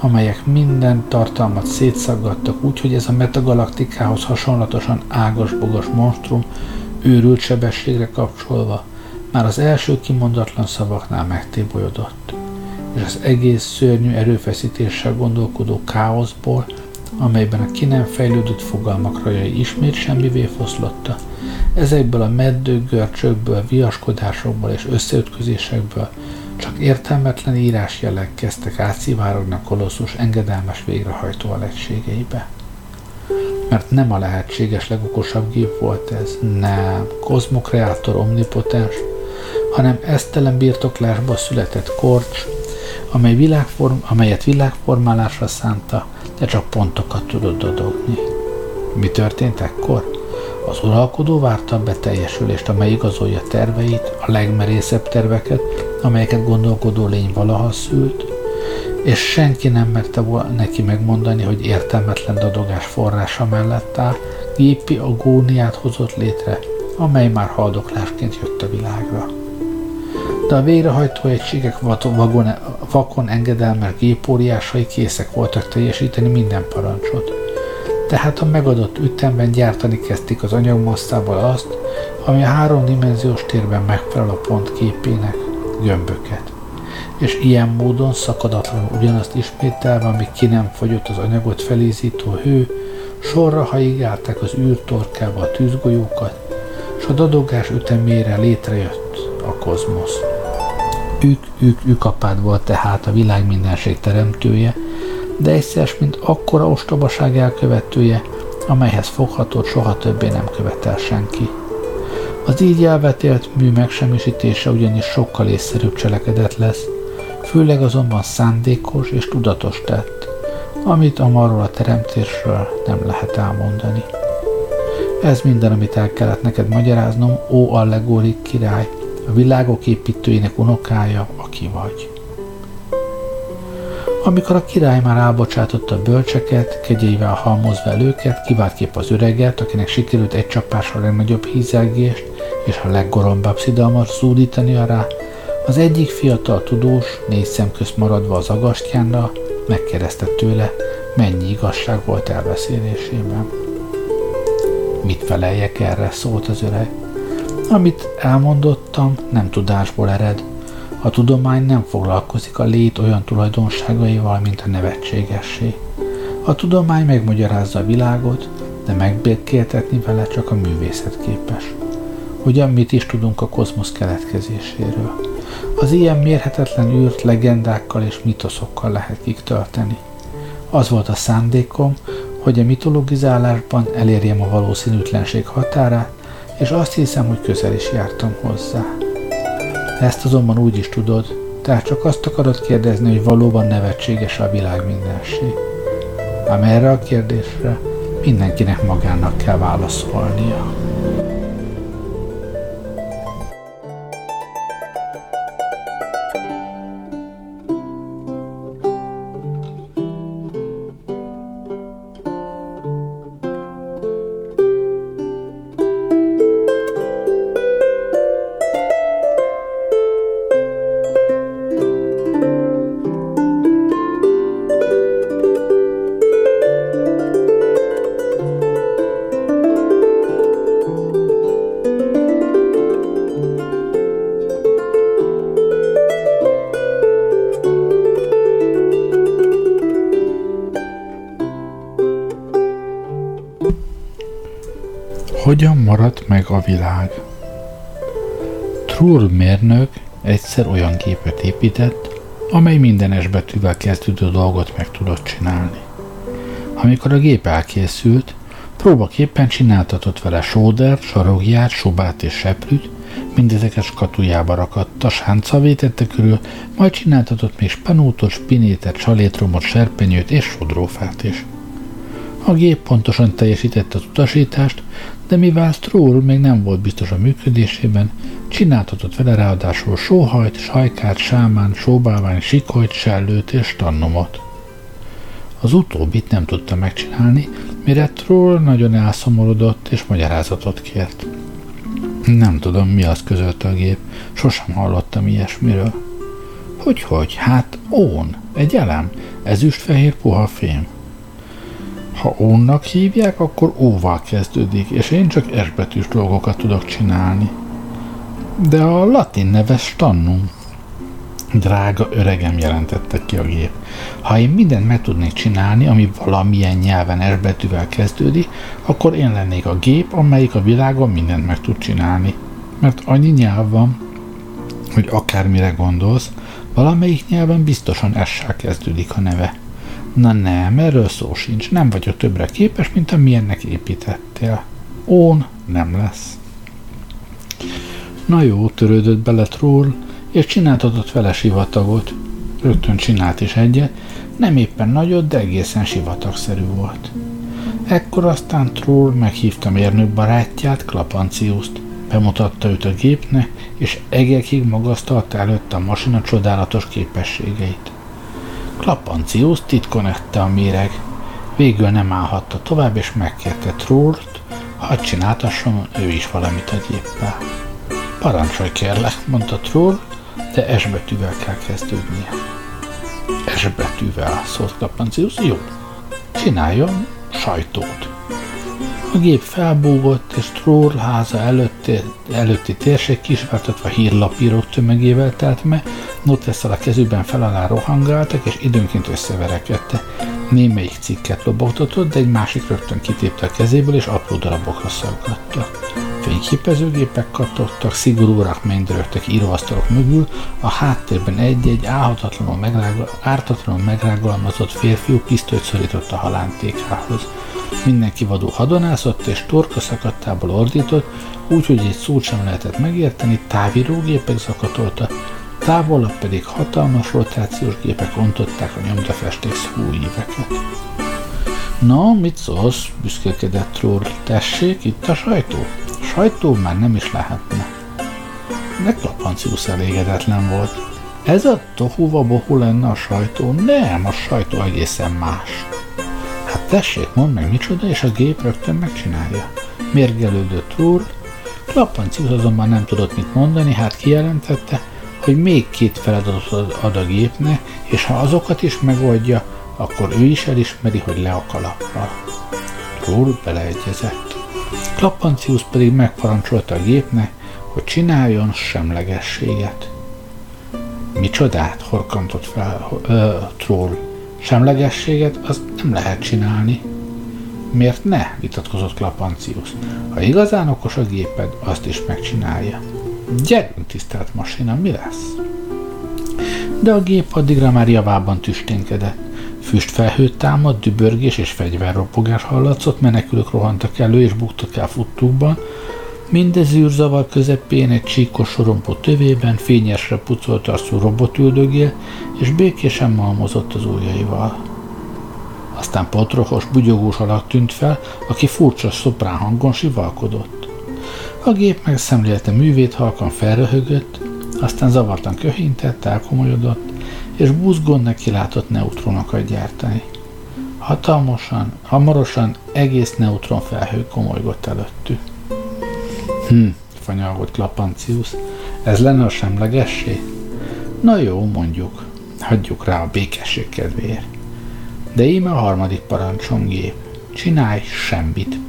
amelyek minden tartalmat szétszaggattak úgy, hogy ez a metagalaktikához hasonlatosan ágas-bogas monstrum őrült sebességre kapcsolva már az első kimondatlan szavaknál megtébolyodott, és az egész szörnyű erőfeszítéssel gondolkodó káoszból, amelyben a ki nem fejlődött fogalmak rajai ismét semmivé foszlotta, ezekből a meddő görcsökből, viaskodásokból és összeütközésekből csak értelmetlen írásjelek kezdtek átszivárogni a kolosszus engedelmes végrehajtó egységeibe. Mert nem a lehetséges legokosabb gép volt ez, nem, kozmokreátor omnipotens, hanem esztelen birtoklásba született korcs, amely világform, amelyet világformálásra szánta, de csak pontokat tudott dodogni. Mi történt ekkor? Az uralkodó várta a beteljesülést, amely igazolja terveit, a legmerészebb terveket, amelyeket gondolkodó lény valaha szült, és senki nem merte volna neki megmondani, hogy értelmetlen dadogás forrása mellett áll, gépi agóniát hozott létre, amely már haldoklásként jött a világra. De a végrehajtó egységek vagon, vakon engedelmelt gépóriásai készek voltak teljesíteni minden parancsot. Tehát a megadott ütemben gyártani kezdték az anyagmasszából azt, ami a háromdimenziós térben megfelel a pont képének, gömböket. És ilyen módon szakadatlanul ugyanazt ismételve, amíg ki nem fogyott az anyagot felízító hő, sorra haigálták az űrtorkába a tűzgolyókat, és a dadogás ütemére létrejött a kozmosz. Ük, ük, ükapád volt tehát a világ mindenség teremtője, de egyszer, mint akkora ostobaság elkövetője, amelyhez foghatót soha többé nem követel senki. Az így elvetélt mű megsemmisítése ugyanis sokkal észszerűbb cselekedet lesz, főleg azonban szándékos és tudatos tett, amit a marról a teremtésről nem lehet elmondani. Ez minden, amit el kellett neked magyaráznom, ó allegórik király, a világok építőinek unokája, aki vagy. Amikor a király már elbocsátotta a bölcseket, kegyeivel halmozva őket, kiváltképp az öreget, akinek sikerült egy csapásra a legnagyobb hízelgést és a leggorombább szidalmat szúdítani rá, az egyik fiatal tudós, négy szem közt maradva az agastjánra, megkérdezte tőle, mennyi igazság volt elbeszélésében. Mit feleljek erre, szólt az öreg. Amit elmondottam, nem tudásból ered. A tudomány nem foglalkozik a lét olyan tulajdonságaival, mint a nevetségessé. A tudomány megmagyarázza a világot, de megbékéltetni vele csak a művészet képes. Ugyan mit is tudunk a kozmosz keletkezéséről? Az ilyen mérhetetlen űrt legendákkal és mitoszokkal lehet kik Az volt a szándékom, hogy a mitologizálásban elérjem a valószínűtlenség határát, és azt hiszem, hogy közel is jártam hozzá. Ezt azonban úgy is tudod, tehát csak azt akarod kérdezni, hogy valóban nevetséges a világ mindenség. Ám erre a kérdésre mindenkinek magának kell válaszolnia. Világ? Trull mérnök egyszer olyan képet épített, amely minden S betűvel kezdődő dolgot meg tudott csinálni. Amikor a gép elkészült, próbaképpen csináltatott vele sódert, sarogját, sobát és seprűt, mindezeket skatujába rakatta, sánca vétette körül, majd csináltatott még spanótot, spinétet, salétromot, serpenyőt és sodrófát is. A gép pontosan teljesítette az utasítást, de mivel Stroll még nem volt biztos a működésében, csináltatott vele ráadásul sóhajt, sajkát, sámán, sóbálvány, sikolyt, sellőt és tannomot. Az utóbbit nem tudta megcsinálni, mire Troll nagyon elszomorodott és magyarázatot kért. Nem tudom, mi az közölte a gép, sosem hallottam ilyesmiről. Hogy-hogy, hát ón, egy elem, ezüstfehér puha fém. Ha ónnak hívják, akkor óval kezdődik, és én csak esbetűs dolgokat tudok csinálni. De a latin neve stannum. Drága öregem jelentette ki a gép. Ha én mindent meg tudnék csinálni, ami valamilyen nyelven esbetűvel kezdődik, akkor én lennék a gép, amelyik a világon mindent meg tud csinálni. Mert annyi nyelv van, hogy akármire gondolsz, valamelyik nyelven biztosan essel kezdődik a neve. Na nem, erről szó sincs. Nem vagyok többre képes, mint amilyennek építettél. Ón nem lesz. Na jó, törődött bele Troll, és csináltatott vele sivatagot. Rögtön csinált is egyet, nem éppen nagyot, de egészen sivatagszerű volt. Ekkor aztán Troll meghívta mérnök barátját, Klapanciuszt, Bemutatta őt a gépnek, és egekig magasztalta előtte a masina csodálatos képességeit. Klappancius titkon ette a méreg. Végül nem állhatta tovább, és megkérte Trullt, hadd csináltasson ő is valamit a géppel. Parancsolj kérlek, mondta Trull, de S kell kezdődnie. S szólt Klappancius. Jó, csináljon sajtót. A gép felbúgott, és Troll háza előtti, előtti térség kisváltatva hírlapírók tömegével telt me, notesszel a kezükben fel alá rohangáltak, és időnként összeverekedte. Némelyik cikket lobogtatott, de egy másik rögtön kitépte a kezéből, és apró darabokra szaggatta. Fényképezőgépek kattogtak, szigorú rakménydörögtek íróasztalok mögül, a háttérben egy-egy álhatatlanul megrágol, ártatlanul megrágalmazott férfiú pisztolyt szorított a halántékához. Mindenki vadul hadonászott és torka szakadtából ordított, úgyhogy egy szót sem lehetett megérteni, távírógépek zakatolta, távolabb pedig hatalmas rotációs gépek ontották a nyomdafesték szúíveket. Na, mit szólsz? büszkélkedett Troll. Tessék, itt a sajtó? Sajtó már nem is lehetne. De Klapancius elégedetlen volt. Ez a tohuva bohu lenne a sajtó? Nem, a sajtó egészen más. Hát tessék, mondd meg micsoda, és a gép rögtön megcsinálja. Mérgelődött úr, Klappancius azonban nem tudott mit mondani, hát kijelentette, hogy még két feladatot ad a gépnek, és ha azokat is megoldja, akkor ő is elismeri, hogy le a kalappal. Rúl beleegyezett. Klappancius pedig megparancsolta a gépnek, hogy csináljon semlegességet. Micsodát? horkantott fel ö, Troll. Semlegességet az nem lehet csinálni. Miért ne? vitatkozott Klapancius. Ha igazán okos a géped, azt is megcsinálja. Gyerünk, tisztelt masina, mi lesz? De a gép addigra már javában tüsténkedett. Füstfelhőt támad, dübörgés és fegyverropogás hallatszott, menekülők rohantak elő és buktak el futtukban, Mindez űrzavar közepén egy csíkos sorompó tövében fényesre pucolt arcú robot üldögél, és békésen malmozott az ujjaival. Aztán potrohos, bugyogós alak tűnt fel, aki furcsa szoprán hangon sivalkodott. A gép megszemlélte művét, halkan felröhögött, aztán zavartan köhintett, elkomolyodott, és buzgón neki látott neutronokat gyártani. Hatalmasan, hamarosan egész neutron felhő komolygott előttük. Hm, fanyalgott Klapancius, ez lenne a semlegessé? Na jó, mondjuk, hagyjuk rá a békesség kedvéért. De íme a harmadik parancsom gép. Csinálj semmit.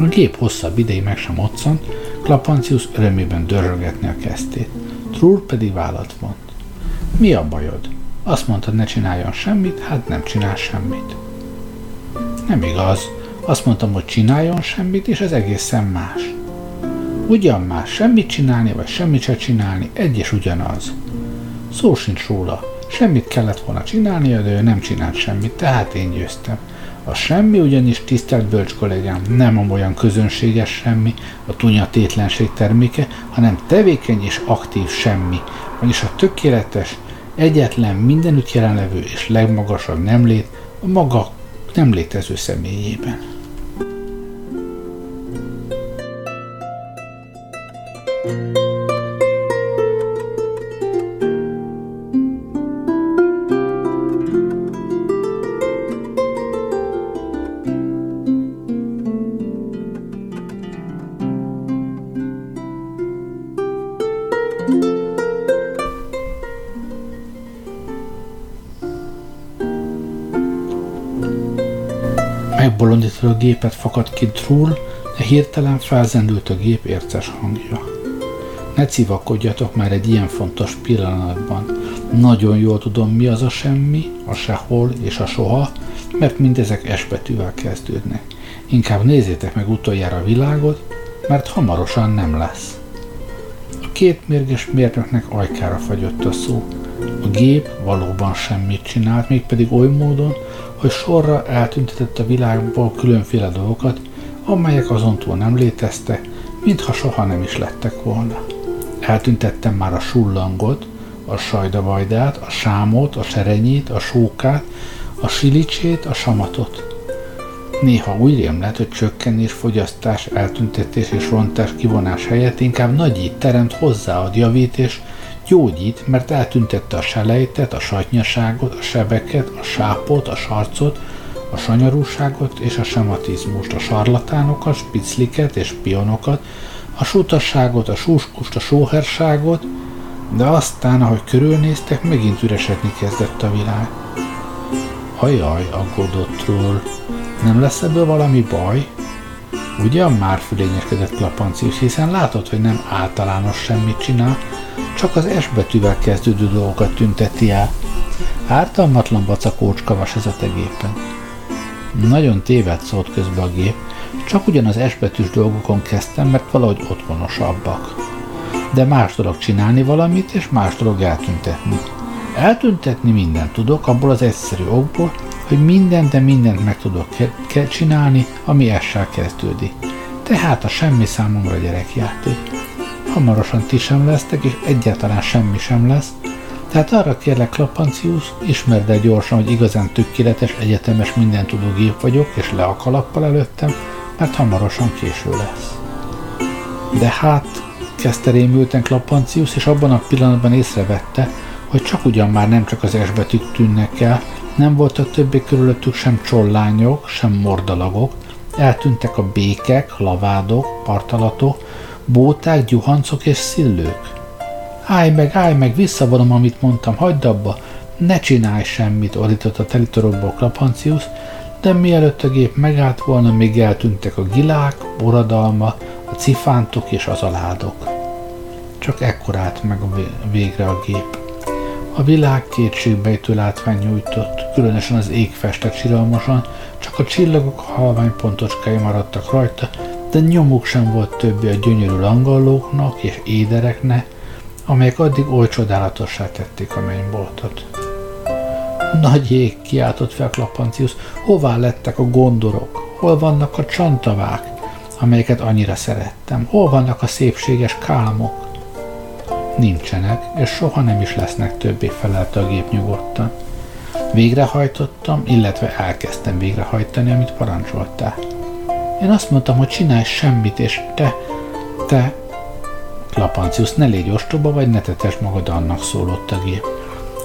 A gép hosszabb ideig meg sem otszant, Klapancius örömében dörrögetni a kesztét. Trúr pedig vállat vont. Mi a bajod? Azt mondtad, ne csináljon semmit, hát nem csinál semmit. Nem igaz. Azt mondtam, hogy csináljon semmit, és ez egészen más. Ugyan már semmit csinálni, vagy semmit se csinálni, egy és ugyanaz. Szó sincs róla. Semmit kellett volna csinálnia, de ő nem csinált semmit, tehát én győztem. A semmi ugyanis, tisztelt bölcs kollégám, nem olyan közönséges semmi, a tunya tétlenség terméke, hanem tevékeny és aktív semmi, vagyis a tökéletes, egyetlen mindenütt jelenlevő és legmagasabb nemlét a maga nem létező személyében. A gépet fakadt ki Trull, de hirtelen felzendült a gép érces hangja. Ne civakodjatok már egy ilyen fontos pillanatban. Nagyon jól tudom, mi az a semmi, a sehol és a soha, mert mindezek esbetűvel kezdődnek. Inkább nézzétek meg utoljára a világot, mert hamarosan nem lesz. A két mérges mérnöknek ajkára fagyott a szó. A gép valóban semmit csinált, mégpedig oly módon, hogy sorra eltüntetett a világból különféle dolgokat, amelyek azontól nem léteztek, mintha soha nem is lettek volna. Eltüntettem már a sullangot, a sajdabajdát, a sámot, a serenyét, a sókát, a silicsét, a samatot. Néha úgy rémlet, hogy csökkenés, fogyasztás, eltüntetés és rontás kivonás helyett inkább nagyít, teremt, hozzáad, javít és gyógyít, mert eltüntette a selejtet, a satnyaságot, a sebeket, a sápot, a sarcot, a sanyarúságot és a sematizmust, a sarlatánokat, spicliket és pionokat, a sutasságot, a súskust, a sóherságot, de aztán, ahogy körülnéztek, megint üresedni kezdett a világ. Ajaj, aggódott Troll. Nem lesz ebből valami baj? Ugyan már fülényeskedett Klapancius, hiszen látod, hogy nem általános semmit csinál, csak az S betűvel kezdődő dolgokat tünteti el. Ártalmatlan bacakócska vas ez a gépen. Nagyon téved szólt közbe a gép, csak ugyan az S betűs dolgokon kezdtem, mert valahogy otthonosabbak. De más dolog csinálni valamit, és más dolog eltüntetni. Eltüntetni mindent tudok, abból az egyszerű okból, hogy mindent, de mindent meg tudok ke- csinálni, ami essel kezdődik. Tehát a semmi számomra gyerekjáték. Hamarosan ti sem lesztek, és egyáltalán semmi sem lesz, tehát arra kérlek, Klapancius, ismerd el gyorsan, hogy igazán tökéletes, egyetemes, mindentudó gép vagyok, és le a kalappal előttem, mert hamarosan késő lesz. De hát, kezdte rémülten Klapancius, és abban a pillanatban észrevette, hogy csak ugyan már nem csak az esbetűk tűnnek el, nem voltak többé körülöttük sem csollányok, sem mordalagok, eltűntek a békek, lavádok, partalatok, bóták, gyuhancok és szillők. Állj meg, állj meg, visszavonom, amit mondtam, hagyd abba, ne csinálj semmit, ordított a telitorokból Klapancius, de mielőtt a gép megállt volna, még eltűntek a gilák, boradalma, a cifántok és az aládok. Csak ekkor állt meg a végre a gép. A világ kétségbejtő látvány nyújtott, különösen az ég festek siralmasan, csak a csillagok halvány pontocskái maradtak rajta, de nyomuk sem volt többé a gyönyörű langallóknak és édereknek, amelyek addig oly csodálatossá tették a mennyboltot. Nagy ég, kiáltott fel Klapancius, hová lettek a gondorok, hol vannak a csantavák, amelyeket annyira szerettem, hol vannak a szépséges kálmok? Nincsenek, és soha nem is lesznek többé, felelte a gép nyugodtan. Végrehajtottam, illetve elkezdtem végrehajtani, amit parancsoltál. Én azt mondtam, hogy csinálj semmit, és te, te... Klapancius, ne légy ostoba, vagy ne tetesd magad annak, szólott a gép.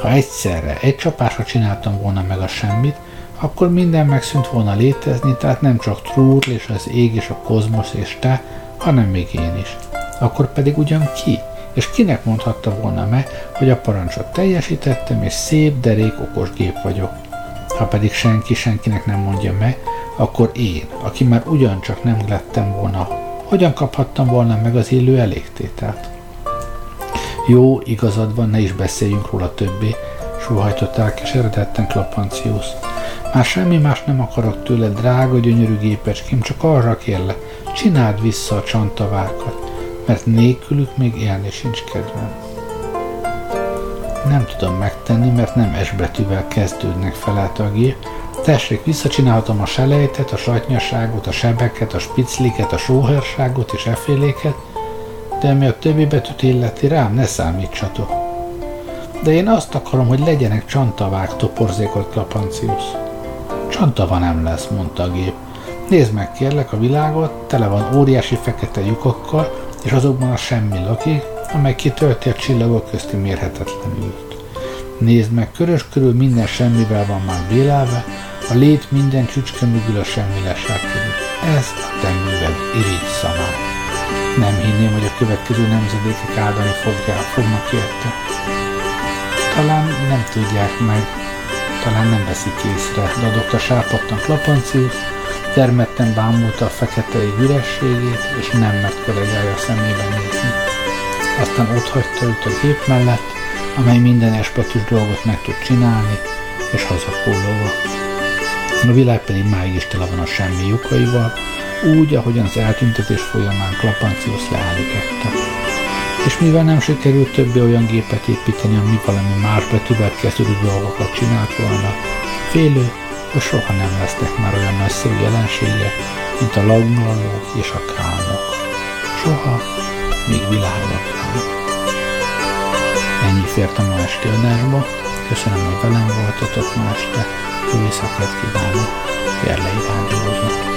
Ha egyszerre, egy csapásra csináltam volna meg a semmit, akkor minden megszűnt volna létezni, tehát nem csak Trúr és az ég és a kozmosz és te, hanem még én is. Akkor pedig ugyan ki? És kinek mondhatta volna meg, hogy a parancsot teljesítettem, és szép, derék, okos gép vagyok. Ha pedig senki senkinek nem mondja meg, akkor én, aki már ugyancsak nem lettem volna, hogyan kaphattam volna meg az illő elégtételt? Jó, igazad van, ne is beszéljünk róla többé, sóhajtott elkeseredetten Klapancius. Már semmi más nem akarok tőle, drága, gyönyörű gépecském, csak arra kérlek, csináld vissza a csantavákat, mert nélkülük még élni sincs kedvem. Nem tudom megtenni, mert nem S betűvel kezdődnek gép. Tessék, visszacsinálhatom a selejtet, a satnyaságot, a sebeket, a spicliket, a sóherságot és eféléket, de ami a többi betűt illeti rám, ne számítsatok. De én azt akarom, hogy legyenek csantavák, toporzékot Klapancius. Csantava nem lesz, mondta a gép. Nézd meg kérlek a világot, tele van óriási fekete lyukakkal, és azokban a semmi lakik, amely kitölti a csillagok közti mérhetetlen űrt. Nézd meg, körös körül minden semmivel van már bélelve, a lét minden csücske mögül a semmi lesákodik. Ez a te műved, irigy szamár. Nem hinném, hogy a következő nemzedékek áldani fogják, fognak érte. Talán nem tudják meg, talán nem veszik észre, de a doktor sápadtan Klapancius, termetten bámulta a fekete ég ürességét, és nem mert kollégája szemébe nézni. Aztán ott hagyta őt a gép mellett, amely minden espetűs dolgot meg tud csinálni, és hazakullóva. A világ pedig máig is tele van a semmi lyukaival, úgy, ahogyan az eltüntetés folyamán Klapancius leállította. És mivel nem sikerült többé olyan gépet építeni, ami valami más betűvel kezdődő dolgokat csinált volna, félő, hogy soha nem lesznek már olyan nagyszerű jelenségek, mint a lagnalók és a kálmok. Soha, még világban Ennyi fért a ma esti adásba. Köszönöm, hogy velem voltatok ma este. Jó éjszakát kívánok. Gerlei Rádióznak.